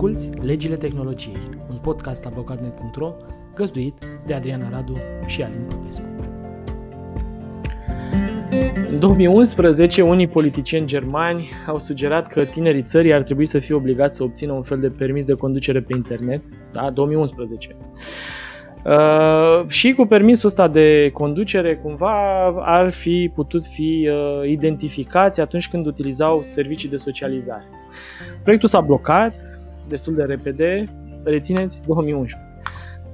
Asculți Legile Tehnologiei, un podcast avocatnet.ro găzduit de Adriana Radu și Alin Popescu. În 2011, unii politicieni germani au sugerat că tinerii țării ar trebui să fie obligați să obțină un fel de permis de conducere pe internet. Da, 2011. Uh, și cu permisul ăsta de conducere, cumva ar fi putut fi uh, identificați atunci când utilizau servicii de socializare. Proiectul s-a blocat destul de repede, rețineți 2011.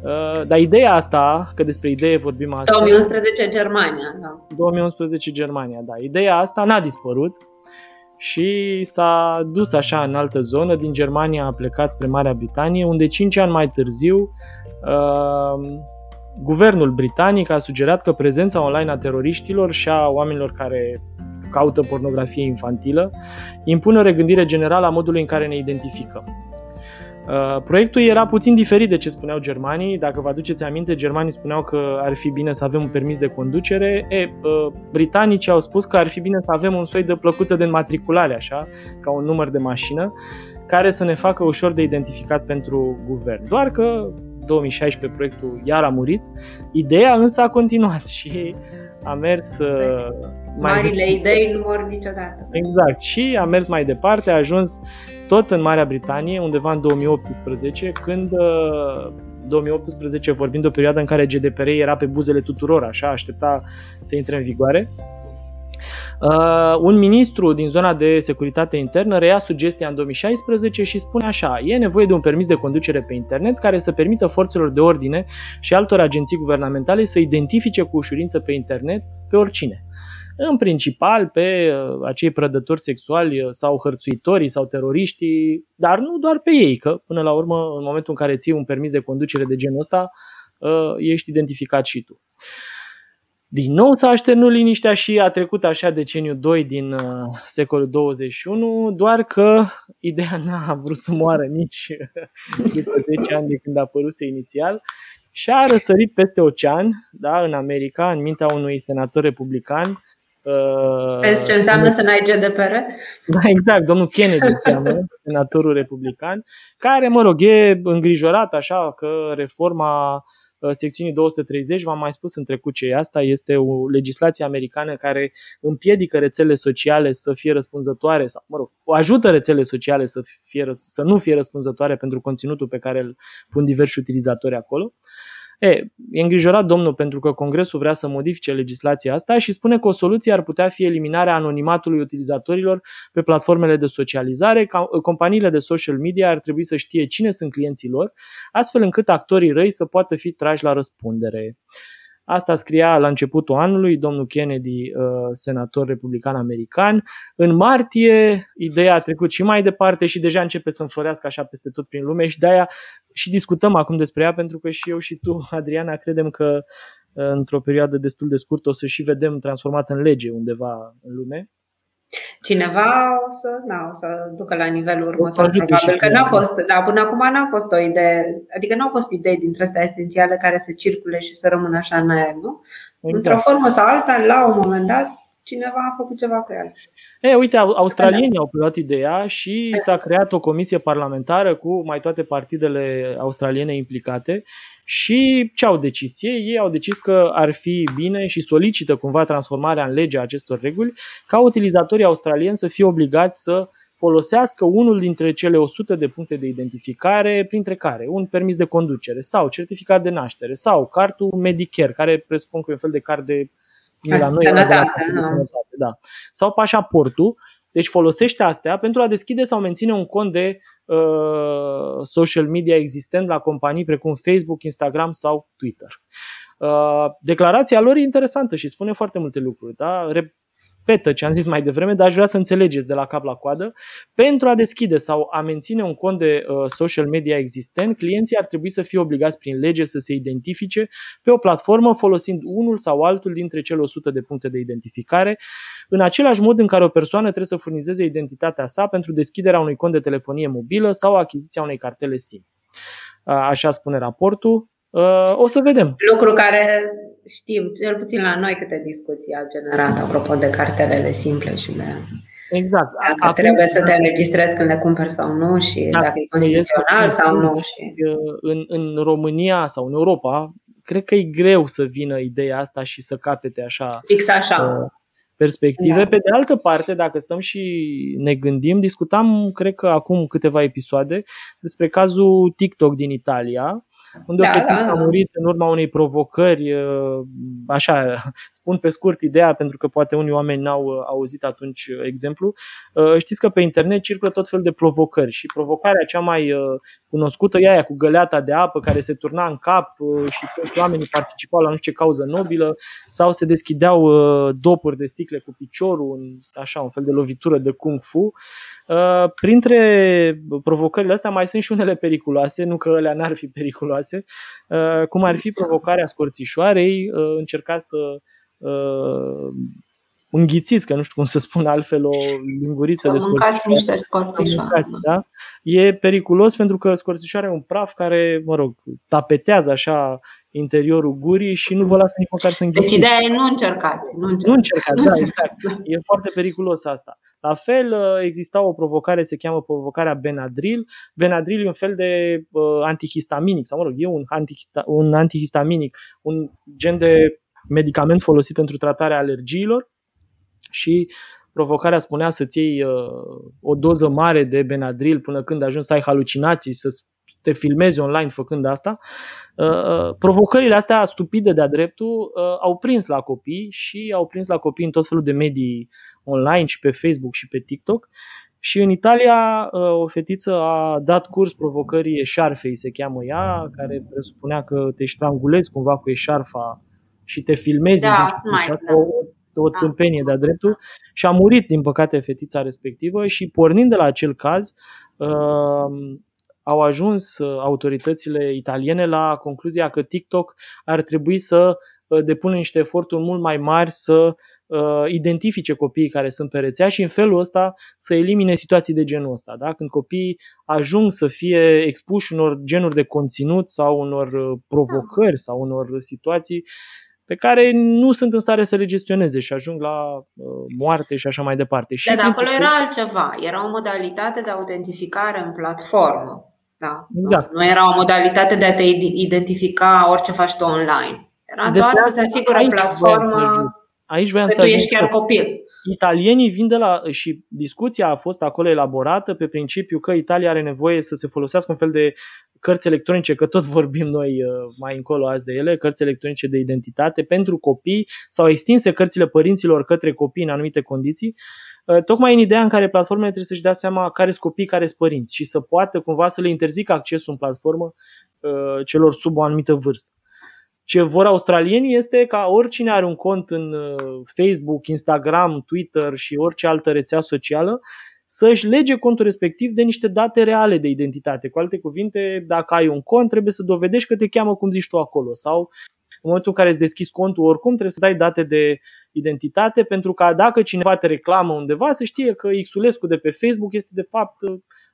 Uh, dar ideea asta, că despre idee vorbim astăzi... 2011 Germania, da. 2011 Germania, da. Ideea asta n-a dispărut și s-a dus așa în altă zonă. Din Germania a plecat spre Marea Britanie, unde 5 ani mai târziu uh, guvernul britanic a sugerat că prezența online a teroriștilor și a oamenilor care caută pornografie infantilă impune o regândire generală a modului în care ne identificăm. Uh, proiectul era puțin diferit de ce spuneau germanii. Dacă vă aduceți aminte, germanii spuneau că ar fi bine să avem un permis de conducere. E, uh, britanicii au spus că ar fi bine să avem un soi de plăcuță de înmatriculare, așa, ca un număr de mașină, care să ne facă ușor de identificat pentru guvern. Doar că 2016 proiectul iar a murit. Ideea însă a continuat și a mers uh, mai Marile de... idei nu mor niciodată. Exact. Și a mers mai departe, a ajuns tot în Marea Britanie, undeva în 2018, când 2018 uh, vorbind de o perioadă în care GDPR era pe buzele tuturor, așa, aștepta să intre în vigoare. Uh, un ministru din zona de securitate internă reia sugestia în 2016 și spune așa, e nevoie de un permis de conducere pe internet care să permită forțelor de ordine și altor agenții guvernamentale să identifice cu ușurință pe internet pe oricine în principal pe uh, acei prădători sexuali uh, sau hărțuitorii sau teroriștii, dar nu doar pe ei, că până la urmă, în momentul în care ții un permis de conducere de genul ăsta, uh, ești identificat și tu. Din nou s-a așternut liniștea și a trecut așa deceniul 2 din uh, secolul 21, doar că ideea n-a vrut să moară nici după 10 ani de când a apăruse inițial și a răsărit peste ocean, da, în America, în mintea unui senator republican Uh, Vezi ce înseamnă să n-ai GDPR? Da, exact, domnul Kennedy cheamă, senatorul republican, care, mă rog, e îngrijorat așa că reforma uh, secțiunii 230, v-am mai spus în trecut ce e asta, este o legislație americană care împiedică rețelele sociale să fie răspunzătoare sau, mă rog, ajută rețelele sociale să, fie, să nu fie răspunzătoare pentru conținutul pe care îl pun diversi utilizatori acolo. E, e îngrijorat domnul pentru că Congresul vrea să modifice legislația asta și spune că o soluție ar putea fi eliminarea anonimatului utilizatorilor pe platformele de socializare. Companiile de social media ar trebui să știe cine sunt clienții lor, astfel încât actorii răi să poată fi trași la răspundere. Asta scria la începutul anului domnul Kennedy, uh, senator republican american. În martie, ideea a trecut și mai departe și deja începe să înflorească așa peste tot prin lume și de-aia și discutăm acum despre ea, pentru că și eu și tu, Adriana, credem că uh, într-o perioadă destul de scurtă o să și vedem transformată în lege undeva în lume. Cineva o să, na, o să ducă la nivelul următor, probabil că n-a fost, da, până acum n-a fost o idee, adică n-au fost idei dintre astea esențiale care să circule și să rămână așa în aer, nu? Exact. Într-o formă sau alta, la un moment dat, cineva a făcut ceva cu el. E, uite, australienii au preluat ideea și s-a creat o comisie parlamentară cu mai toate partidele australiene implicate și ce au decis ei? Ei au decis că ar fi bine și solicită cumva transformarea în lege a acestor reguli ca utilizatorii australieni să fie obligați să folosească unul dintre cele 100 de puncte de identificare, printre care un permis de conducere sau certificat de naștere sau cartul Medicare, care presupun că e un fel de card de la noi sănătate, de sănătate, da. Sau pașaportul. Deci folosește astea pentru a deschide sau menține un cont de uh, social media existent la companii precum Facebook, Instagram sau Twitter. Uh, declarația lor e interesantă și spune foarte multe lucruri. Da? Repetă ce am zis mai devreme, dar aș vrea să înțelegeți de la cap la coadă. Pentru a deschide sau a menține un cont de uh, social media existent, clienții ar trebui să fie obligați prin lege să se identifice pe o platformă folosind unul sau altul dintre cele 100 de puncte de identificare, în același mod în care o persoană trebuie să furnizeze identitatea sa pentru deschiderea unui cont de telefonie mobilă sau achiziția unei cartele SIM. Uh, așa spune raportul. Uh, o să vedem. Lucru care știm, cel puțin la noi, câte discuții a generat apropo de cartelele simple și de Exact. Dacă Acum, trebuie să te înregistrezi când le cumperi sau nu și da, dacă e constituțional sau nu. Și... În, în România sau în Europa, cred că e greu să vină ideea asta și să capete așa. Fix așa. Uh, perspective. Da. Pe de altă parte, dacă stăm și ne gândim, discutam, cred că acum câteva episoade, despre cazul TikTok din Italia, unde da, o fetiță da, da. a murit în urma unei provocări, uh, așa, spun pe scurt ideea, pentru că poate unii oameni n-au uh, auzit atunci uh, exemplu. Știți că pe internet circulă tot fel de provocări și provocarea cea mai cunoscută e aia cu găleata de apă care se turna în cap și toți oamenii participau la nu știu ce cauză nobilă sau se deschideau dopuri de sticle cu piciorul, așa, un fel de lovitură de kung fu. Uh, printre provocările astea mai sunt și unele periculoase, nu că ele n-ar fi periculoase, uh, cum ar fi provocarea scorțișoarei, uh, încerca să înghițiți, că nu știu cum să spun altfel, o linguriță de scorțișoare. niște scorțișoare. Da? E periculos pentru că scorțișoarea e un praf care, mă rog, tapetează așa interiorul gurii și nu vă lasă nici măcar să înghițiți. Deci ideea e nu încercați. Nu încercați, nu încercați, nu da, încercați. exact. E foarte periculos asta. La fel, uh, exista o provocare, se cheamă provocarea Benadryl. Benadryl e un fel de uh, antihistaminic, sau mă rog, e un, antihista, un antihistaminic, un gen de medicament folosit pentru tratarea alergiilor și provocarea spunea să-ți iei uh, o doză mare de Benadryl până când ajungi să ai halucinații, să te filmezi online făcând asta. Uh, uh, provocările astea stupide de-a dreptul uh, au prins la copii și au prins la copii în tot felul de medii online și pe Facebook și pe TikTok. Și în Italia o fetiță a dat curs provocării eșarfei, se cheamă ea, care presupunea că te strangulezi cumva cu eșarfa și te filmezi. Da, mai, asta, da. o, o da, tâmpenie de-a dreptul și a murit, din păcate, fetița respectivă și pornind de la acel caz, au ajuns uh, autoritățile italiene la concluzia că TikTok ar trebui să uh, depună niște eforturi mult mai mari să uh, identifice copiii care sunt pe rețea și în felul ăsta să elimine situații de genul ăsta. Da? Când copiii ajung să fie expuși unor genuri de conținut sau unor provocări sau unor situații pe care nu sunt în stare să le gestioneze și ajung la uh, moarte și așa mai departe. Și da, dar acolo era altceva. Era o modalitate de autentificare în platformă. Da. Exact. Nu era o modalitate de a te identifica orice faci tu online. Era de doar să se asigure platforma aici voiam că să tu ești chiar copil. Italienii vin de la, și discuția a fost acolo elaborată pe principiu că Italia are nevoie să se folosească un fel de cărți electronice, că tot vorbim noi uh, mai încolo azi de ele, cărți electronice de identitate pentru copii sau extinse cărțile părinților către copii în anumite condiții Uh, tocmai în ideea în care platformele trebuie să-și dea seama care sunt copii, care sunt părinți și să poată cumva să le interzică accesul în platformă uh, celor sub o anumită vârstă. Ce vor australienii este ca oricine are un cont în uh, Facebook, Instagram, Twitter și orice altă rețea socială să-și lege contul respectiv de niște date reale de identitate. Cu alte cuvinte, dacă ai un cont, trebuie să dovedești că te cheamă cum zici tu acolo sau în momentul în care îți deschizi contul oricum trebuie să dai date de identitate pentru ca dacă cineva te reclamă undeva să știe că Xulescu de pe Facebook este de fapt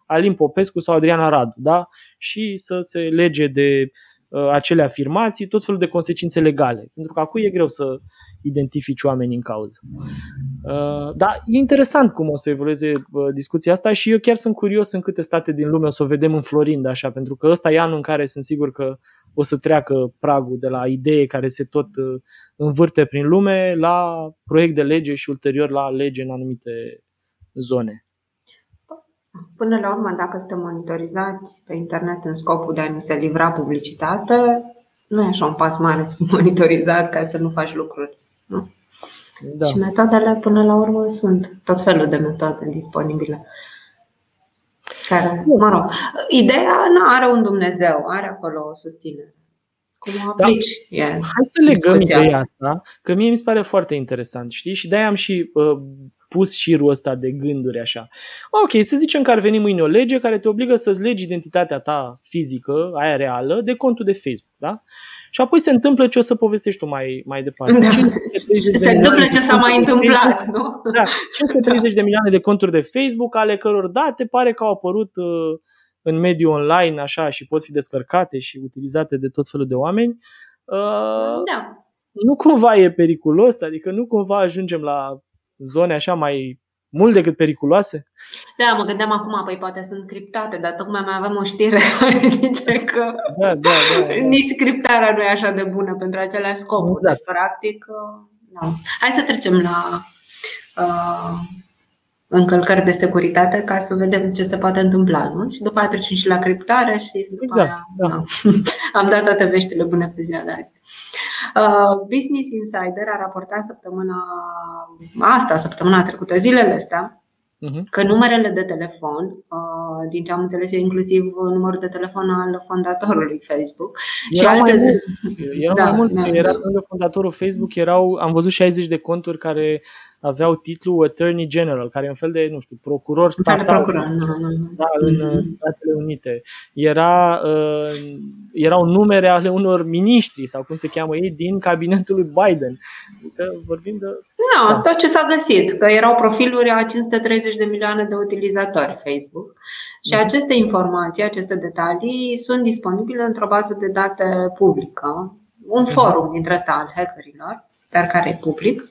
Alin Popescu sau Adriana Radu da? și să se lege de uh, acele afirmații, tot felul de consecințe legale. Pentru că acum e greu să identifici oamenii în cauză. Uh, dar e interesant cum o să evolueze uh, discuția asta și eu chiar sunt curios în câte state din lume o să o vedem înflorind așa, pentru că ăsta e anul în care sunt sigur că o să treacă pragul de la idee care se tot uh, învârte prin lume la proiect de lege și ulterior la lege în anumite zone. Până la urmă, dacă suntem monitorizați pe internet în scopul de a ni se livra publicitate, nu e așa un pas mare să fii monitorizat ca să nu faci lucruri. Nu? Da. Și metodele, până la urmă, sunt tot felul de metode disponibile. Care, mă rog, ideea nu are un Dumnezeu, are acolo o susținere. Cum o da. aplici? Da. E Hai să legăm discuția. ideea asta, că mie mi se pare foarte interesant, știi? Și de-aia am și uh, pus șirul ăsta de gânduri așa. Ok, să zicem că ar veni mâine o lege care te obligă să-ți legi identitatea ta fizică, aia reală, de contul de Facebook, da? Și apoi se întâmplă ce o să povestești tu mai, mai departe. Da. Se întâmplă ce s-a mai întâmplat, nu? Da, 530 de milioane de conturi de Facebook, ale căror date pare că au apărut uh, în mediul online așa și pot fi descărcate și utilizate de tot felul de oameni. Uh, da. Nu cumva e periculos, adică nu cumva ajungem la zone așa mai mult decât periculoase? Da, mă gândeam acum, păi poate sunt criptate, dar tocmai mai avem o știre care zice că da, da, da, da. nici criptarea nu e așa de bună pentru acele scopuri. Exact. Deci, practic, da. Hai să trecem la uh, încălcări de securitate ca să vedem ce se poate întâmpla, nu? Și după aia trecem și la criptare și după exact, aia, da. da. am dat toate veștile bune pe ziua de azi. Uh, Business Insider a raportat săptămâna asta, săptămâna trecută, zilele astea, Mhm. Că numerele de telefon, uh, din ce am înțeles eu, inclusiv numărul de telefon al fondatorului Facebook erau și alte. Mai mulți, erau da, mai mulți, da, era da. fondatorul Facebook, erau, am văzut 60 de conturi care aveau titlul Attorney General, care e un fel de, nu știu, procuror statal procuror, nu, nu, nu. Da, în mm-hmm. Statele Unite. Era, uh, erau numere ale unor miniștri, sau cum se cheamă ei, din cabinetul lui Biden. Adică vorbim de... Nu, da. tot ce s-a găsit, că erau profiluri a 530 de milioane de utilizatori Facebook și mm-hmm. aceste informații, aceste detalii sunt disponibile într-o bază de date publică, un mhm. forum dintre ăsta al hackerilor, dar care e public.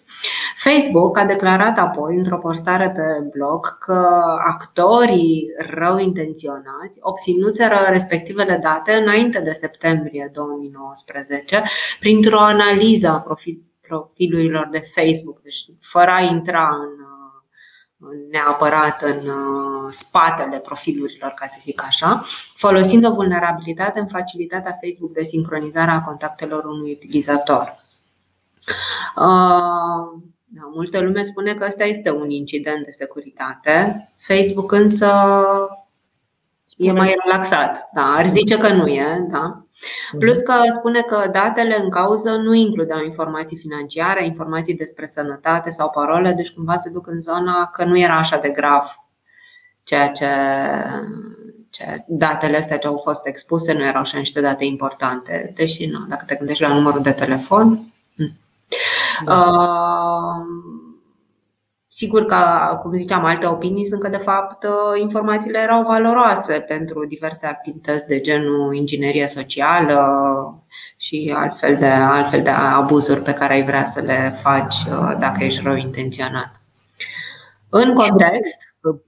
Facebook a declarat apoi într-o postare pe blog că actorii rău intenționați obținuseră respectivele date înainte de septembrie 2019 printr-o analiză a profilurilor de Facebook, deci fără a intra în neapărat în uh, spatele profilurilor, ca să zic așa, folosind o vulnerabilitate în facilitatea Facebook de sincronizare a contactelor unui utilizator. Uh, da, multă lume spune că ăsta este un incident de securitate. Facebook însă spune... e mai relaxat. Da, ar zice că nu e. Da. Plus că spune că datele în cauză nu includeau informații financiare, informații despre sănătate sau parole, deci cumva se duc în zona că nu era așa de grav ceea ce, ce datele astea ce au fost expuse nu erau așa niște date importante. Deși, nu, dacă te gândești la numărul de telefon, da. Uh, sigur că, cum ziceam, alte opinii sunt că, de fapt, uh, informațiile erau valoroase pentru diverse activități de genul inginerie socială și altfel de, altfel de abuzuri pe care ai vrea să le faci uh, dacă ești rău intenționat. În context.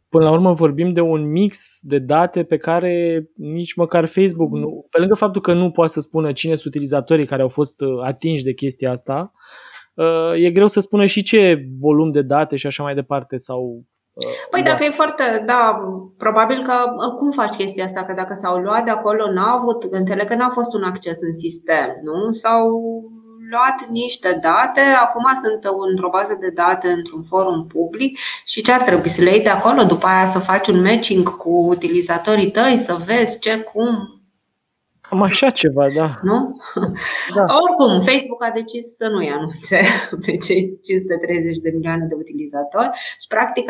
Până la urmă vorbim de un mix de date pe care nici măcar Facebook, nu, pe lângă faptul că nu poate să spună cine sunt utilizatorii care au fost atinși de chestia asta, e greu să spună și ce volum de date și așa mai departe sau uh, Păi da. dacă e foarte, da, probabil că uh, cum faci chestia asta? Că dacă s-au luat de acolo, n-au avut, înțeleg că n-a fost un acces în sistem, nu? S-au luat niște date, acum sunt pe într-o bază de date într-un forum public și ce ar trebui să le iei de acolo, după aia să faci un matching cu utilizatorii tăi, să vezi ce, cum, Cam așa ceva, da. Nu? Da. Oricum, Facebook a decis să nu-i anunțe pe cei 530 de milioane de utilizatori și, practic,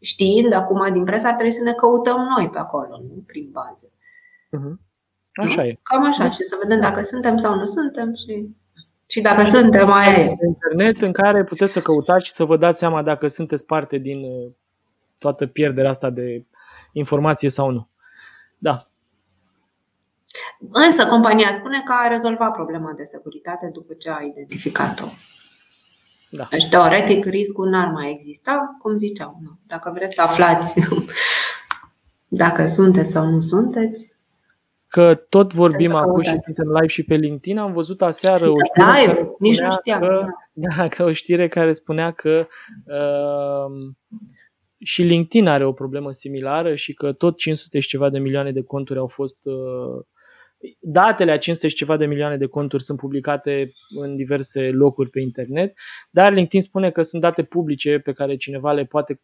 știind acum din presă, ar trebui să ne căutăm noi pe acolo, nu? prin bază. Uh-huh. Așa nu? e. Cam așa, și să vedem dacă suntem sau nu suntem și și dacă suntem, mai e. Internet în care puteți să căutați și să vă dați seama dacă sunteți parte din uh, toată pierderea asta de informație sau nu. Da, Însă compania spune că a rezolvat problema de securitate după ce a identificat-o. Da. Deci, teoretic, riscul n-ar mai exista, cum ziceau. Nu. Dacă vreți să aflați dacă sunteți sau nu sunteți, că tot vorbim acum și suntem live și pe LinkedIn. Am văzut aseară o știre live, care nici nu știam. Că, da, că o știre care spunea că uh, și LinkedIn are o problemă similară și că tot 500 și ceva de milioane de conturi au fost uh, datele a 500 și ceva de milioane de conturi sunt publicate în diverse locuri pe internet, dar LinkedIn spune că sunt date publice pe care cineva le poate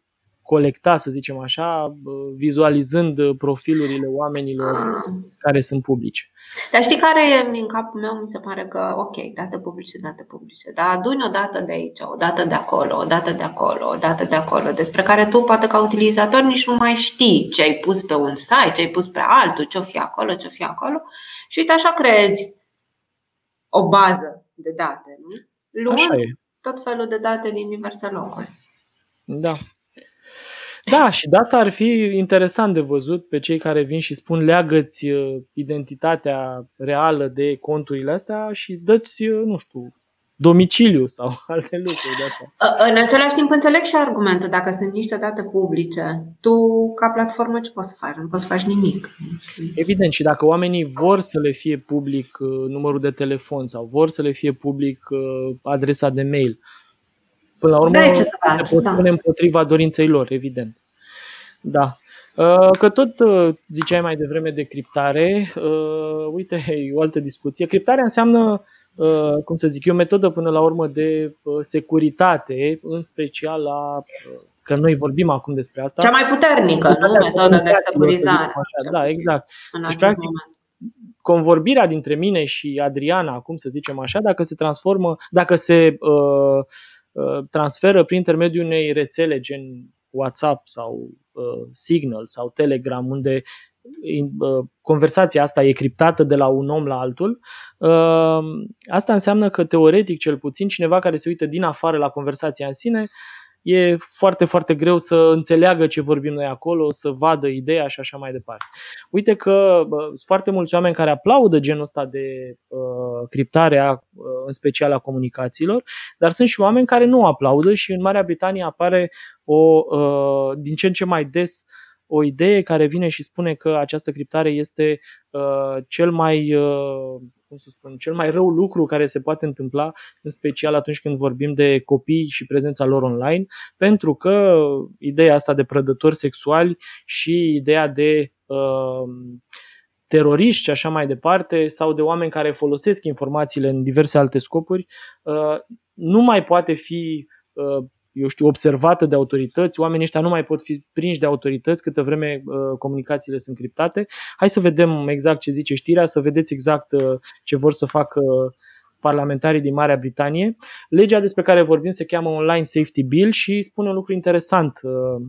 colecta, să zicem așa, vizualizând profilurile oamenilor care sunt publice. Dar știi care e în capul meu? Mi se pare că, ok, date publice, date publice, dar aduni o dată de aici, o dată de acolo, o dată de acolo, o dată de acolo, despre care tu poate ca utilizator nici nu mai știi ce ai pus pe un site, ce ai pus pe altul, ce-o fi acolo, ce-o fi acolo. Și uite, așa creezi o bază de date, nu? Luând tot felul de date din diverse locuri. Da. Da, și de asta ar fi interesant de văzut pe cei care vin și spun leagăți uh, identitatea reală de conturile astea și dă-ți, uh, nu știu, domiciliu sau alte lucruri de asta. În același timp înțeleg și argumentul, dacă sunt niște date publice, tu ca platformă ce poți să faci? Nu poți să faci nimic. Evident, și dacă oamenii vor să le fie public uh, numărul de telefon sau vor să le fie public uh, adresa de mail, până la urmă da, ce să faci, se pot da. pune împotriva dorinței lor, evident. Da. Uh, că tot ziceai mai devreme de criptare, uite, e o altă discuție. Criptarea înseamnă Uh, cum să zic, e o metodă până la urmă de uh, securitate, în special la uh, că noi vorbim acum despre asta. Cea mai puternică, nu? Metodă de securizare. Așa, da, exact. Deci, practic, convorbirea dintre mine și Adriana, acum să zicem așa, dacă se transformă, dacă se uh, uh, transferă prin intermediul unei rețele gen WhatsApp sau uh, Signal sau Telegram, unde conversația asta e criptată de la un om la altul, asta înseamnă că teoretic cel puțin cineva care se uită din afară la conversația în sine e foarte, foarte greu să înțeleagă ce vorbim noi acolo, să vadă ideea și așa mai departe. Uite că sunt foarte mulți oameni care aplaudă genul ăsta de uh, criptare, a, uh, în special a comunicațiilor, dar sunt și oameni care nu aplaudă și în Marea Britanie apare o, uh, din ce în ce mai des uh, o idee care vine și spune că această criptare este uh, cel mai uh, cum să spun, cel mai rău lucru care se poate întâmpla, în special atunci când vorbim de copii și prezența lor online, pentru că ideea asta de prădători sexuali și ideea de uh, teroriști și așa mai departe, sau de oameni care folosesc informațiile în diverse alte scopuri, uh, nu mai poate fi uh, eu știu, observată de autorități, oamenii ăștia nu mai pot fi prinși de autorități câtă vreme uh, comunicațiile sunt criptate. Hai să vedem exact ce zice știrea, să vedeți exact uh, ce vor să facă parlamentarii din Marea Britanie. Legea despre care vorbim se cheamă Online Safety Bill și spune un lucru interesant. Uh,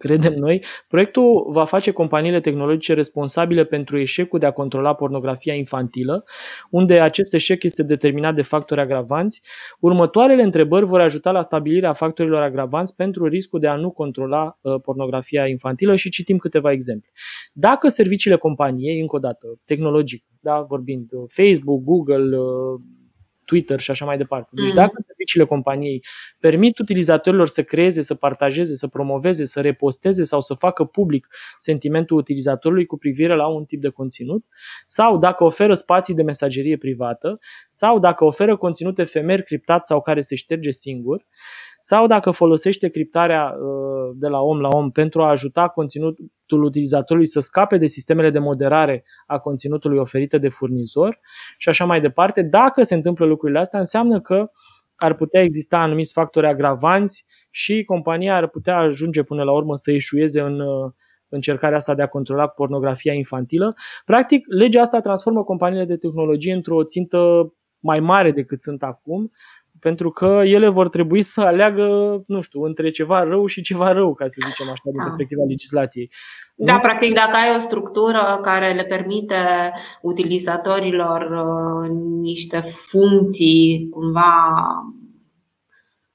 credem noi, proiectul va face companiile tehnologice responsabile pentru eșecul de a controla pornografia infantilă, unde acest eșec este determinat de factori agravanți. Următoarele întrebări vor ajuta la stabilirea factorilor agravanți pentru riscul de a nu controla uh, pornografia infantilă și citim câteva exemple. Dacă serviciile companiei, încă o dată, tehnologic, da, vorbind, uh, Facebook, Google, uh, Twitter și așa mai departe. Deci mm. dacă serviciile companiei permit utilizatorilor să creeze, să partajeze, să promoveze, să reposteze sau să facă public sentimentul utilizatorului cu privire la un tip de conținut, sau dacă oferă spații de mesagerie privată, sau dacă oferă conținut efemer criptat sau care se șterge singur, sau dacă folosește criptarea uh, de la om la om pentru a ajuta conținutul utilizatorului să scape de sistemele de moderare a conținutului oferite de furnizor și așa mai departe. Dacă se întâmplă lucrurile astea, înseamnă că ar putea exista anumiți factori agravanți și compania ar putea ajunge până la urmă să eșueze în uh, încercarea asta de a controla pornografia infantilă. Practic, legea asta transformă companiile de tehnologie într-o țintă mai mare decât sunt acum pentru că ele vor trebui să aleagă, nu știu, între ceva rău și ceva rău, ca să zicem așa, din ah. perspectiva legislației. Da, practic, dacă ai o structură care le permite utilizatorilor uh, niște funcții cumva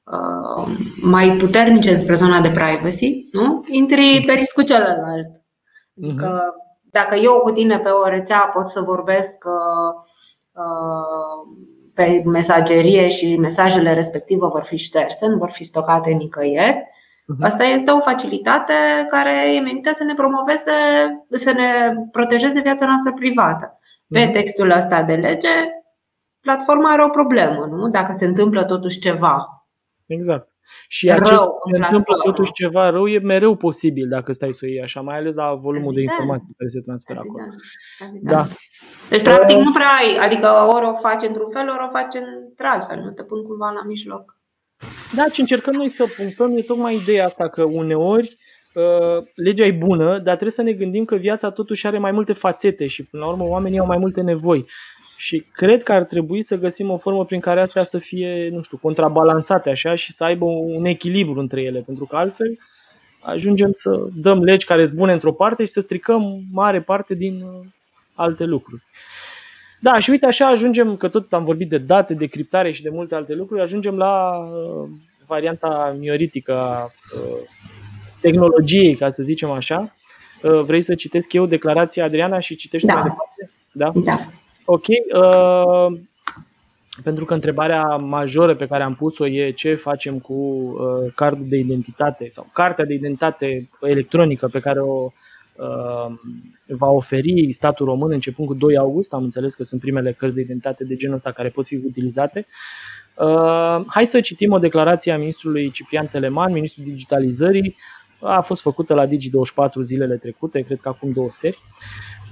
uh, mai puternice spre zona de privacy, nu? Intri pe riscul celălalt. Adică, uh-huh. dacă eu cu tine pe o rețea pot să vorbesc uh, uh pe mesagerie și mesajele respective vor fi șterse, nu vor fi stocate nicăieri. Mhm. Asta este o facilitate care e menită să ne promoveze, să ne protejeze viața noastră privată. Pe mhm. textul ăsta de lege, platforma are o problemă, nu? Dacă se întâmplă totuși ceva. Exact. Și rău acest se întâmplă totuși ceva rău, e mereu posibil dacă stai să o iei așa, mai ales la volumul evident. de informații care se transferă acolo. Evident. Da. Deci, practic, nu prea ai, adică ori o faci într-un fel, ori o faci într-altfel, nu te pun cumva la mijloc. Da, ce încercăm noi să punctăm e tocmai ideea asta că uneori uh, legea e bună, dar trebuie să ne gândim că viața totuși are mai multe fațete și până la urmă oamenii au mai multe nevoi. Și cred că ar trebui să găsim o formă prin care astea să fie, nu știu, contrabalansate așa și să aibă un echilibru între ele, pentru că altfel ajungem să dăm legi care sunt bune într-o parte și să stricăm mare parte din uh, alte lucruri. Da, și uite așa ajungem, că tot am vorbit de date, de criptare și de multe alte lucruri, ajungem la uh, varianta mioritică a uh, tehnologiei, ca să zicem așa. Uh, vrei să citesc eu declarația Adriana și citești da. mai departe? Da. da. Ok. Uh, pentru că întrebarea majoră pe care am pus-o e ce facem cu uh, cardul de identitate sau cartea de identitate electronică pe care o uh, va oferi statul român începând cu 2 august. Am înțeles că sunt primele cărți de identitate de genul ăsta care pot fi utilizate. Uh, hai să citim o declarație a ministrului Ciprian Teleman, ministrul digitalizării. A fost făcută la Digi24 zilele trecute, cred că acum două seri.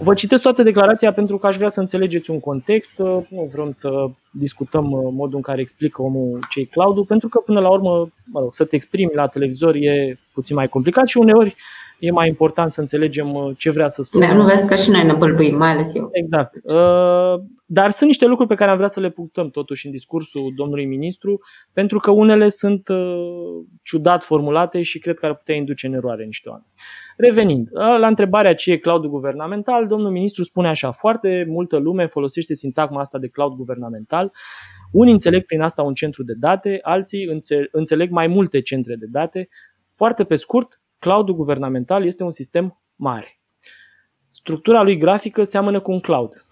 Vă citesc toată declarația pentru că aș vrea să înțelegeți un context. Nu vrem să discutăm uh, modul în care explică omul cei cloud pentru că până la urmă, mă rog, să te exprimi la televizor e puțin mai complicat și uneori uh, e mai important să înțelegem uh, ce vrea să spună. Da, nu vezi că și noi ne bălbâim, mai ales eu. Exact. Uh, dar sunt niște lucruri pe care am vrea să le punctăm totuși în discursul domnului ministru, pentru că unele sunt uh, ciudat formulate și cred că ar putea induce în eroare niște oameni. Revenind, la întrebarea ce e cloud guvernamental, domnul ministru spune așa, foarte multă lume folosește sintagma asta de cloud guvernamental, unii înțeleg prin asta un centru de date, alții înțeleg mai multe centre de date. Foarte pe scurt, Cloudul guvernamental este un sistem mare. Structura lui grafică seamănă cu un cloud.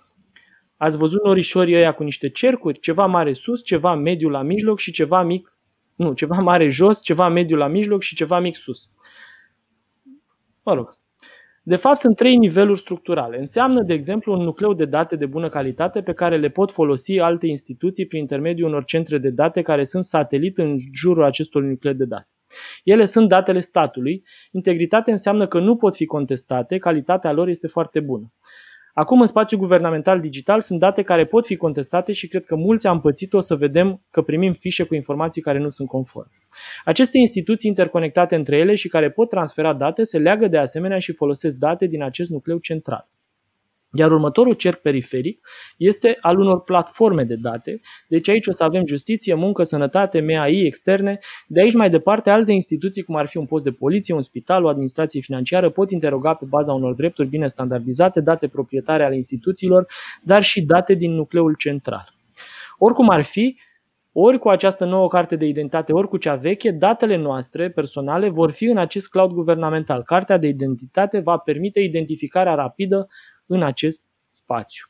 Ați văzut norișorii ăia cu niște cercuri? Ceva mare sus, ceva mediu la mijloc și ceva mic, nu, ceva mare jos, ceva mediu la mijloc și ceva mic sus. Mă rog. De fapt, sunt trei niveluri structurale. Înseamnă, de exemplu, un nucleu de date de bună calitate pe care le pot folosi alte instituții prin intermediul unor centre de date care sunt satelit în jurul acestor nucleu de date. Ele sunt datele statului. Integritate înseamnă că nu pot fi contestate, calitatea lor este foarte bună. Acum, în spațiul guvernamental digital, sunt date care pot fi contestate și cred că mulți am pățit-o să vedem că primim fișe cu informații care nu sunt conforme. Aceste instituții interconectate între ele și care pot transfera date se leagă de asemenea și folosesc date din acest nucleu central. Iar următorul cerc periferic este al unor platforme de date, deci aici o să avem justiție, muncă, sănătate, MAI, externe, de aici mai departe alte instituții cum ar fi un post de poliție, un spital, o administrație financiară pot interoga pe baza unor drepturi bine standardizate, date proprietare ale instituțiilor, dar și date din nucleul central. Oricum ar fi, ori cu această nouă carte de identitate, ori cu cea veche, datele noastre personale vor fi în acest cloud guvernamental. Cartea de identitate va permite identificarea rapidă în acest spațiu.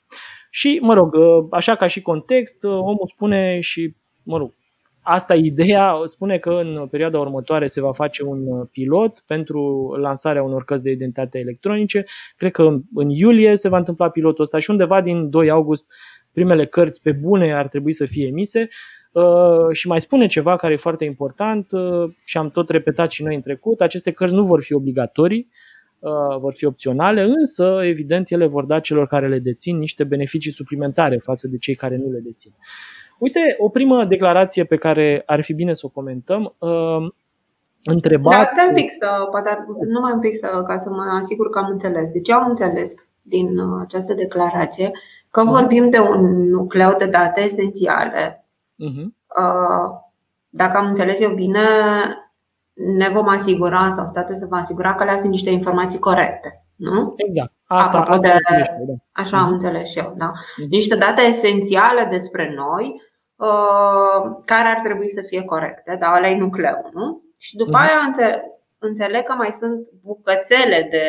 Și, mă rog, ă, așa ca și context, ă, omul spune și, mă rog, asta e ideea, spune că în perioada următoare se va face un pilot pentru lansarea unor cărți de identitate electronice. Cred că în iulie se va întâmpla pilotul ăsta și undeva din 2 august primele cărți pe bune ar trebui să fie emise. Uh, și mai spune ceva care e foarte important uh, și am tot repetat și noi în trecut, aceste cărți nu vor fi obligatorii, Uh, vor fi opționale, însă, evident, ele vor da celor care le dețin niște beneficii suplimentare față de cei care nu le dețin. Uite, o primă declarație pe care ar fi bine să o comentăm. Uh, întrebat... Da, stai un pic, să, poate numai un pic să, ca să mă asigur că am înțeles. Deci eu am înțeles din uh, această declarație că uh-huh. vorbim de un nucleu de date esențiale. Uh-huh. Dacă am înțeles eu bine, ne vom asigura sau statul se va asigura că le sunt niște informații corecte. Nu? Exact. Asta, asta de, da. Așa am uh-huh. înțeles și eu. Da. Uh-huh. Niște date esențiale despre noi uh, care ar trebui să fie corecte, dar ăla e nucleu, nu? Și după uh-huh. aia înțeleg, înțeleg că mai sunt bucățele de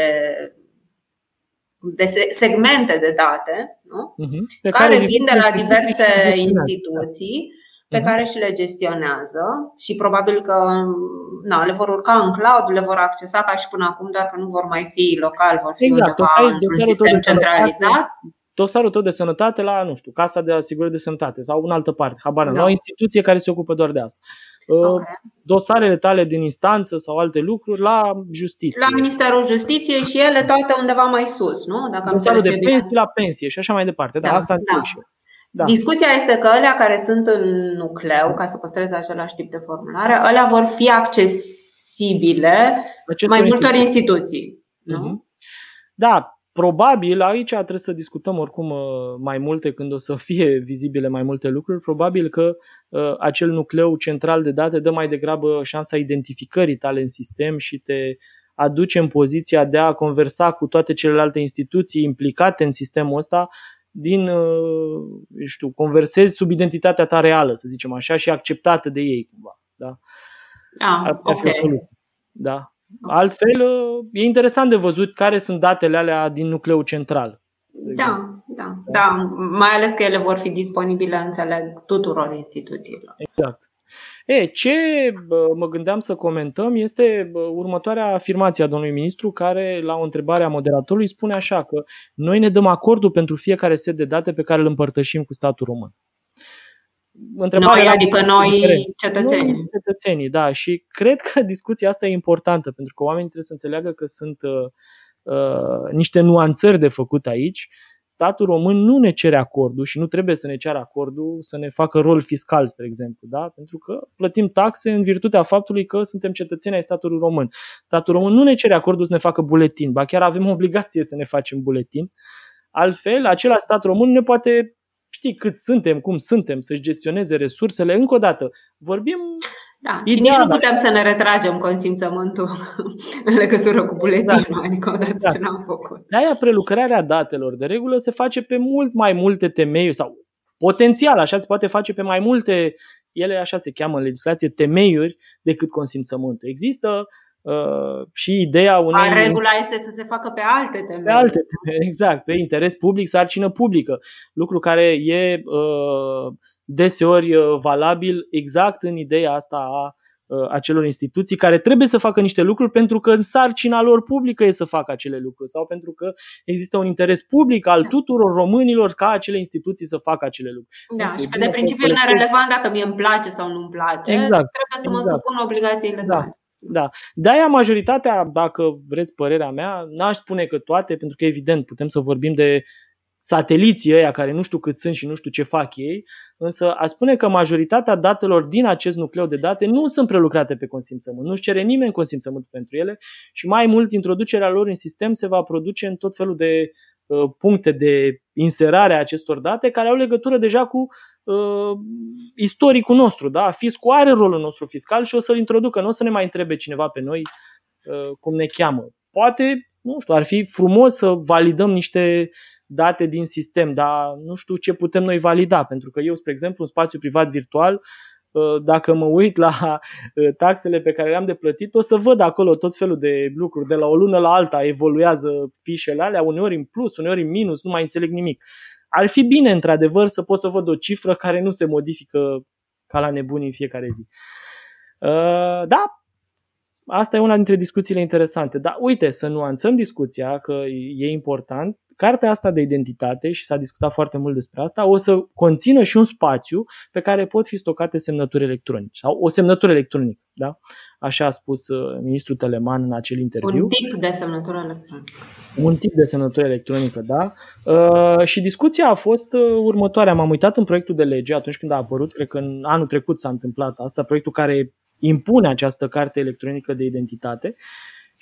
de segmente de date nu? Uh-huh. care, care vin de la diverse instituții pe uh-huh. care și le gestionează și probabil că na, le vor urca în cloud, le vor accesa ca și până acum, dar că nu vor mai fi local, vor fi exact. undeva într-un sistem centralizat. Dosarul tău de sănătate la, nu știu, Casa de Asigurări de Sănătate sau în altă parte, habar da. o instituție care se ocupă doar de asta. Uh, okay. Dosarele tale din instanță sau alte lucruri la justiție. La Ministerul Justiției și ele toate undeva mai sus, nu? Dacă Dosarul de pensie la pensie și așa mai departe. Da, da asta da. și eu. Da. Discuția este că alea care sunt în nucleu, ca să păstreze același tip de formulare, alea vor fi accesibile Acestor mai multor instituții. Nu? Uh-huh. Da, probabil, aici trebuie să discutăm oricum uh, mai multe când o să fie vizibile mai multe lucruri, probabil că uh, acel nucleu central de date dă mai degrabă șansa identificării tale în sistem și te aduce în poziția de a conversa cu toate celelalte instituții implicate în sistemul ăsta din, uh, știu, conversezi sub identitatea ta reală, să zicem așa, și acceptată de ei cumva. Da? Ah, Ar okay. fi o soluție. Da. Altfel, uh, e interesant de văzut care sunt datele alea din nucleul central. Da, da. da. Da, mai ales că ele vor fi disponibile, înțeleg, tuturor instituțiilor. Exact. E, ce mă gândeam să comentăm este următoarea afirmație a domnului ministru care la o întrebare a moderatorului spune așa că noi ne dăm acordul pentru fiecare set de date pe care îl împărtășim cu statul român. Întrebarea noi, adică noi cetățenii. Noi cetățenii, da. Și cred că discuția asta e importantă pentru că oamenii trebuie să înțeleagă că sunt uh, uh, niște nuanțări de făcut aici statul român nu ne cere acordul și nu trebuie să ne ceară acordul să ne facă rol fiscal, spre exemplu, da? pentru că plătim taxe în virtutea faptului că suntem cetățeni ai statului român. Statul român nu ne cere acordul să ne facă buletin, ba chiar avem obligație să ne facem buletin. Altfel, acela stat român ne poate ști cât suntem, cum suntem, să-și gestioneze resursele. Încă o dată, vorbim da, și nici nu putem să ne retragem consimțământul în legătură cu buletinul, exact. adică odată exact. ce n-am făcut. De-aia prelucrarea datelor de regulă se face pe mult mai multe temeiuri sau potențial, așa se poate face pe mai multe, ele așa se cheamă în legislație, temeiuri decât consimțământul. Există uh, și ideea unei... A, regula este să se facă pe alte temeiuri. Pe alte temeiuri, exact, pe interes public, sarcină publică, lucru care e uh, deseori uh, valabil exact în ideea asta a uh, acelor instituții care trebuie să facă niște lucruri pentru că în sarcina lor publică e să facă acele lucruri sau pentru că există un interes public al tuturor românilor ca acele instituții să facă acele lucruri. Da, și că de principiu e relevant dacă mi îmi place sau nu îmi place, exact, trebuie să mă exact. supun obligațiile legale. Da. Da. De-aia majoritatea, dacă vreți părerea mea, n-aș spune că toate, pentru că evident putem să vorbim de sateliții ăia care nu știu cât sunt și nu știu ce fac ei, însă a spune că majoritatea datelor din acest nucleu de date nu sunt prelucrate pe consimțământ. Nu-și cere nimeni consimțământ pentru ele și mai mult introducerea lor în sistem se va produce în tot felul de uh, puncte de inserare a acestor date care au legătură deja cu uh, istoricul nostru. Da? Fiscul are rolul nostru fiscal și o să-l introducă. Nu o să ne mai întrebe cineva pe noi uh, cum ne cheamă. Poate, nu știu, ar fi frumos să validăm niște date din sistem, dar nu știu ce putem noi valida, pentru că eu, spre exemplu, în spațiu privat virtual, uh, dacă mă uit la uh, taxele pe care le-am de plătit, o să văd acolo tot felul de lucruri. De la o lună la alta evoluează fișele alea, uneori în plus, uneori în minus, nu mai înțeleg nimic. Ar fi bine, într-adevăr, să pot să văd o cifră care nu se modifică ca la nebuni în fiecare zi. Uh, da, asta e una dintre discuțiile interesante. Dar uite, să nuanțăm discuția, că e important. Cartea asta de identitate, și s-a discutat foarte mult despre asta, o să conțină și un spațiu pe care pot fi stocate semnături electronice sau o semnătură electronică. Da? Așa a spus uh, ministrul Teleman în acel interviu. Un tip de semnătură electronică. Un tip de semnătură electronică, da. Uh, și discuția a fost uh, următoarea. M-am uitat în proiectul de lege atunci când a apărut, cred că în anul trecut s-a întâmplat asta, proiectul care impune această carte electronică de identitate.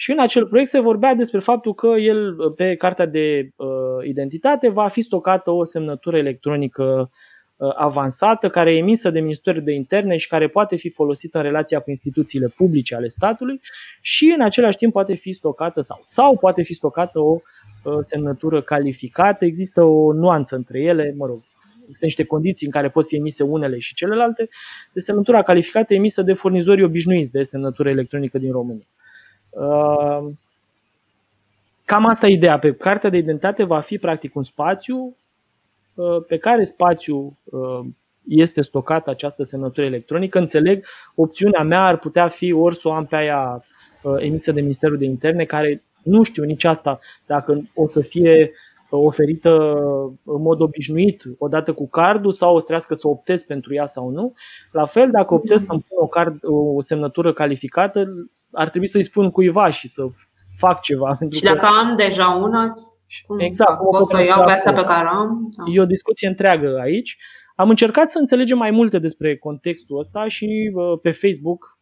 Și în acel proiect se vorbea despre faptul că el, pe cartea de uh, identitate, va fi stocată o semnătură electronică uh, avansată, care e emisă de Ministerul de Interne și care poate fi folosită în relația cu instituțiile publice ale statului și în același timp poate fi stocată sau, sau poate fi stocată o uh, semnătură calificată. Există o nuanță între ele, mă rog, Există niște condiții în care pot fi emise unele și celelalte. De semnătura calificată emisă de furnizorii obișnuiți de semnătură electronică din România. Uh, cam asta e ideea. Pe cartea de identitate va fi practic un spațiu uh, pe care spațiu uh, este stocată această semnătură electronică. Înțeleg, opțiunea mea ar putea fi ori să o am pe aia emisă de Ministerul de Interne, care nu știu nici asta dacă o să fie oferită în mod obișnuit, odată cu cardul, sau o să trească să optez pentru ea sau nu. La fel, dacă optez să-mi pun o, card, o semnătură calificată, ar trebui să-i spun cuiva și să fac ceva. Și dacă că... am deja una, cum exact, pot să iau pe asta pe care am? E o discuție întreagă aici. Am încercat să înțelegem mai multe despre contextul ăsta și pe Facebook,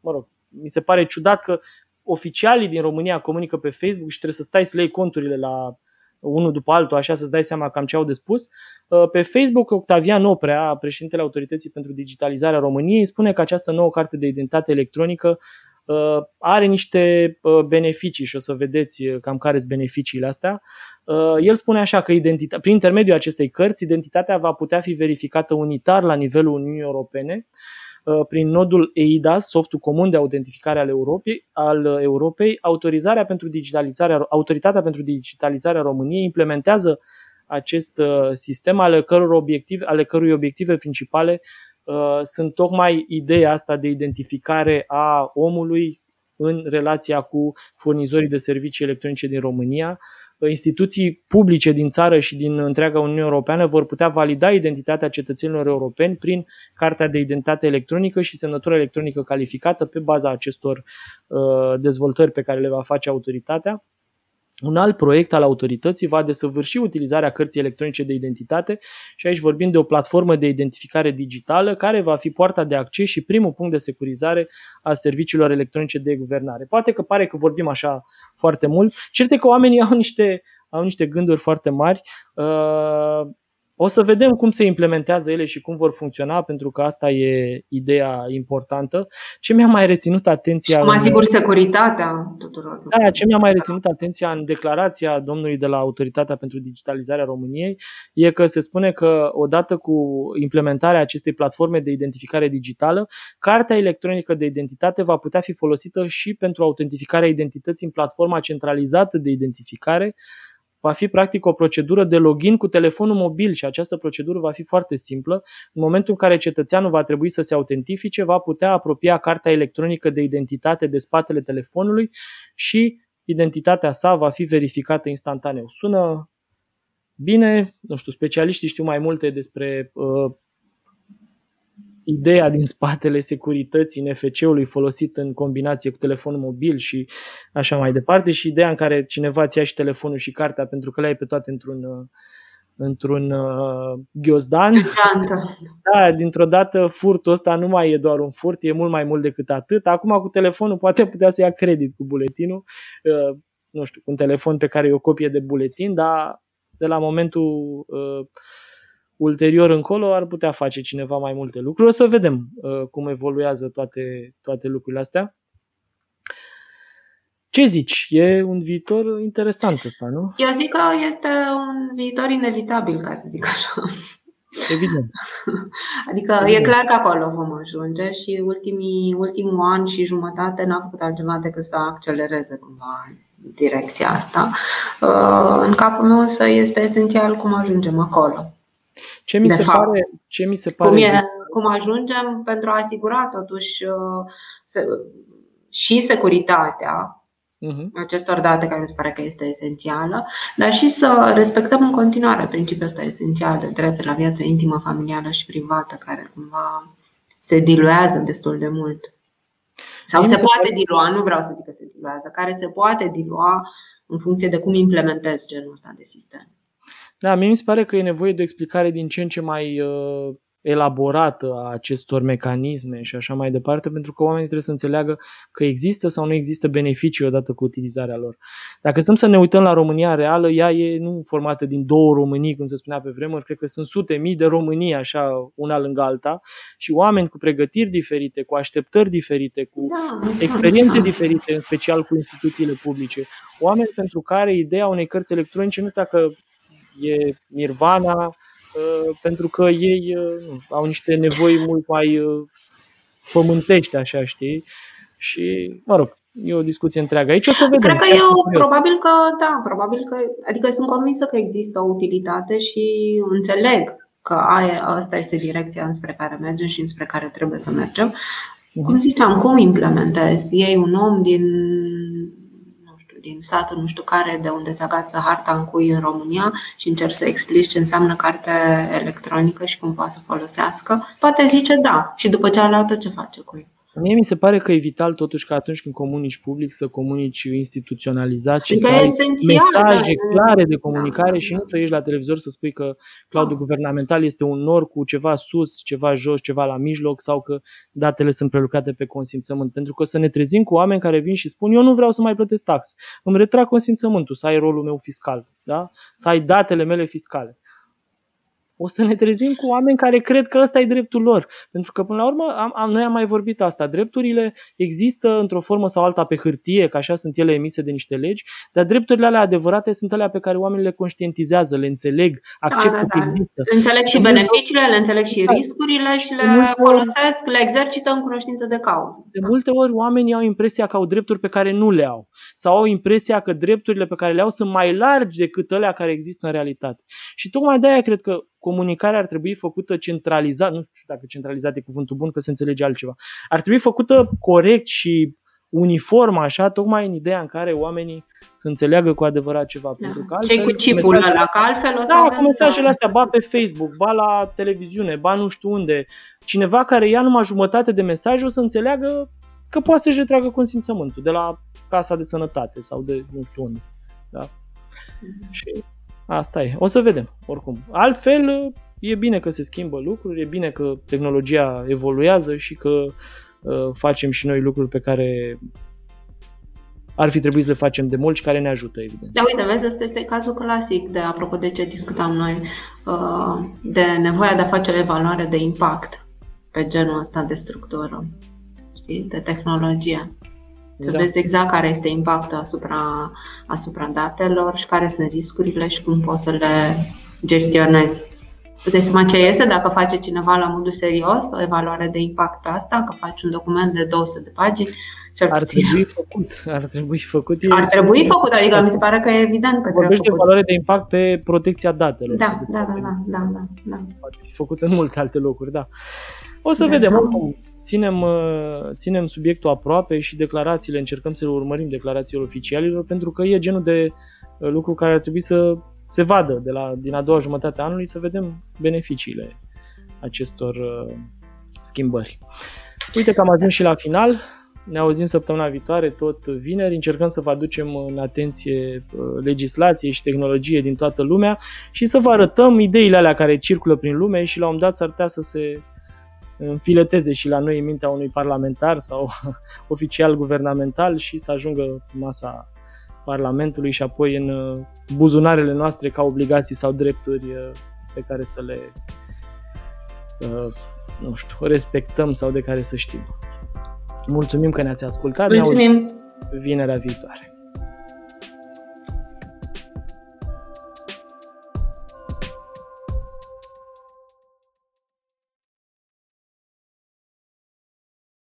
mă rog, mi se pare ciudat că oficialii din România comunică pe Facebook și trebuie să stai să le iei conturile la unul după altul, așa să-ți dai seama cam ce au de spus. Uh, pe Facebook, Octavian Oprea, președintele Autorității pentru Digitalizarea României, spune că această nouă carte de identitate electronică uh, are niște uh, beneficii și o să vedeți cam care sunt beneficiile astea. El spune așa că identita- prin intermediul acestei cărți, identitatea va putea fi verificată unitar la nivelul Uniunii Europene, Uh, prin nodul EIDAS, softul comun de autentificare al Europei, al Europei, autorizarea pentru digitalizarea, autoritatea pentru digitalizarea României implementează acest sistem ale, căror obiective, ale cărui obiective principale sunt tocmai ideea asta de identificare a omului în relația cu furnizorii de servicii electronice din România. Instituții publice din țară și din întreaga Uniune Europeană vor putea valida identitatea cetățenilor europeni prin Cartea de Identitate Electronică și semnătura electronică calificată pe baza acestor uh, dezvoltări pe care le va face autoritatea. Un alt proiect al autorității va desăvârși utilizarea cărții electronice de identitate și aici vorbim de o platformă de identificare digitală care va fi poarta de acces și primul punct de securizare a serviciilor electronice de guvernare. Poate că pare că vorbim așa foarte mult, cert că oamenii au niște, au niște gânduri foarte mari. Uh, o să vedem cum se implementează ele și cum vor funcționa, pentru că asta e ideea importantă. Ce mi-a mai reținut atenția... Și mai sigur securitatea tuturor. Da, ce mi-a mai reținut atenția în declarația domnului de la Autoritatea pentru Digitalizarea României e că se spune că odată cu implementarea acestei platforme de identificare digitală, cartea electronică de identitate va putea fi folosită și pentru autentificarea identității în platforma centralizată de identificare, va fi practic o procedură de login cu telefonul mobil și această procedură va fi foarte simplă. În momentul în care cetățeanul va trebui să se autentifice, va putea apropia cartea electronică de identitate de spatele telefonului și identitatea sa va fi verificată instantaneu. Sună bine, nu știu, specialiștii știu mai multe despre uh, ideea din spatele securității NFC-ului folosit în combinație cu telefonul mobil și așa mai departe și ideea în care cineva ți ia și telefonul și cartea pentru că le ai pe toate într-un într-un uh, ghiozdan. Da, dintr-o dată furtul ăsta nu mai e doar un furt, e mult mai mult decât atât. Acum cu telefonul poate putea să ia credit cu buletinul, uh, nu știu, cu un telefon pe care e o copie de buletin, dar de la momentul uh, ulterior încolo ar putea face cineva mai multe lucruri. O să vedem uh, cum evoluează toate, toate lucrurile astea. Ce zici? E un viitor interesant ăsta, nu? Eu zic că este un viitor inevitabil, ca să zic așa. Evident. Adică Evident. e clar că acolo vom ajunge și ultimii, ultimul an și jumătate n-a făcut altceva decât să accelereze cumva direcția asta. Uh, în capul meu să este esențial cum ajungem acolo. Ce mi, se fapt, pare, ce mi se pare. Cum, e, cum ajungem pentru a asigura totuși uh, se, și securitatea uh-huh. acestor date care mi se pare că este esențială, dar și să respectăm în continuare principiul ăsta esențial de drept la viața intimă, familială și privată, care cumva se diluează destul de mult. Sau se, se poate pare... dilua, nu vreau să zic că se diluează, care se poate dilua în funcție de cum implementezi genul ăsta de sistem. Da, mie mi se pare că e nevoie de o explicare din ce în ce mai uh, elaborată a acestor mecanisme și așa mai departe, pentru că oamenii trebuie să înțeleagă că există sau nu există beneficii odată cu utilizarea lor. Dacă stăm să ne uităm la România reală, ea e nu formată din două Românii, cum se spunea pe vremuri, cred că sunt sute mii de Românii, așa, una lângă alta, și oameni cu pregătiri diferite, cu așteptări diferite, cu da. experiențe diferite, în special cu instituțiile publice. Oameni pentru care ideea unei cărți electronice nu este dacă e nirvana, uh, pentru că ei uh, nu, au niște nevoi mult mai uh, pământești, așa, știi? Și, mă rog, e o discuție întreagă. Aici o să vedem. Cred că eu, probabil că, da, probabil că, adică sunt convinsă că există o utilitate și înțeleg că aia, asta este direcția înspre care mergem și înspre care trebuie să mergem. Cum mhm. ziceam, cum implementezi? Ei un om din din satul nu știu care, de unde se agață harta în cui în România și încerc să explici ce înseamnă carte electronică și cum poate să folosească, poate zice da. Și după ce a luat ce face cu el? Mie mi se pare că e vital totuși că atunci când comunici public să comunici instituționalizat și adică să ai mesaje da, clare de comunicare da, și nu să ieși la televizor să spui că cloudul da. guvernamental este un nor cu ceva sus, ceva jos, ceva la mijloc sau că datele sunt prelucrate pe consimțământ. Pentru că să ne trezim cu oameni care vin și spun eu nu vreau să mai plătesc tax, îmi retrag consimțământul, să ai rolul meu fiscal, da? să ai datele mele fiscale. O să ne trezim cu oameni care cred că ăsta e dreptul lor. Pentru că, până la urmă, am, am, noi am mai vorbit asta. Drepturile există într-o formă sau alta pe hârtie, că așa sunt ele emise de niște legi, dar drepturile alea adevărate sunt alea pe care oamenii le conștientizează, le înțeleg, acceptă da, da, da. că există. Înțeleg și beneficiile, le înțeleg și da. riscurile și le folosesc, le exercită în cunoștință de cauză. De multe ori oamenii au impresia că au drepturi pe care nu le au. Sau au impresia că drepturile pe care le au sunt mai largi decât alea care există în realitate. Și tocmai de aia cred că comunicarea ar trebui făcută centralizat, nu știu dacă centralizat e cuvântul bun, că se înțelege altceva. Ar trebui făcută corect și uniform așa, tocmai în ideea în care oamenii să înțeleagă cu adevărat ceva. Da. Pentru că altfel, Cei cu chipul ăla, că altfel o să Da, cu mesajele astea, ba pe Facebook, ba la televiziune, ba nu știu unde. Cineva care ia numai jumătate de mesaj o să înțeleagă că poate să-și retragă consimțământul de la casa de sănătate sau de nu știu unde. Da? Mm-hmm. Și Asta e. O să vedem, oricum. Altfel, e bine că se schimbă lucruri, e bine că tehnologia evoluează și că uh, facem și noi lucruri pe care ar fi trebuit să le facem de mult și care ne ajută, evident. Da, uite, vezi, ăsta este cazul clasic de, apropo de ce discutam noi, uh, de nevoia de a face o evaluare de impact pe genul ăsta de structură, știi, de tehnologie. Să da. vezi exact care este impactul asupra, asupra datelor și care sunt riscurile și cum poți să le gestionezi. Îți dai seama ce este dacă face cineva la modul serios o evaluare de impact pe asta, că faci un document de 200 de pagini, cel ar puțin. trebui făcut. Ar trebui făcut. Ar trebui făcut, adică mi se pare că e evident că Vorbește de evaluare de impact pe protecția datelor. Da, da, da, da, da, da, da. Poate fi făcut în multe alte locuri, da. O să de vedem, oricum, ținem, uh, ținem subiectul aproape și declarațiile, încercăm să le urmărim declarațiile oficialilor, pentru că e genul de uh, lucru care ar trebui să se vadă de la, din a doua jumătate a anului, să vedem beneficiile acestor uh, schimbări. Uite că am ajuns și la final. Ne auzim săptămâna viitoare, tot vineri. Încercăm să vă aducem în atenție legislație și tehnologie din toată lumea și să vă arătăm ideile alea care circulă prin lume și la un dat s-ar putea să se înfileteze și la noi în mintea unui parlamentar sau oficial guvernamental și să ajungă în masa Parlamentului și apoi în uh, buzunarele noastre ca obligații sau drepturi uh, pe care să le uh, nu știu, respectăm sau de care să știm. Mulțumim că ne-ați ascultat. Mulțumim. Ne vinerea viitoare.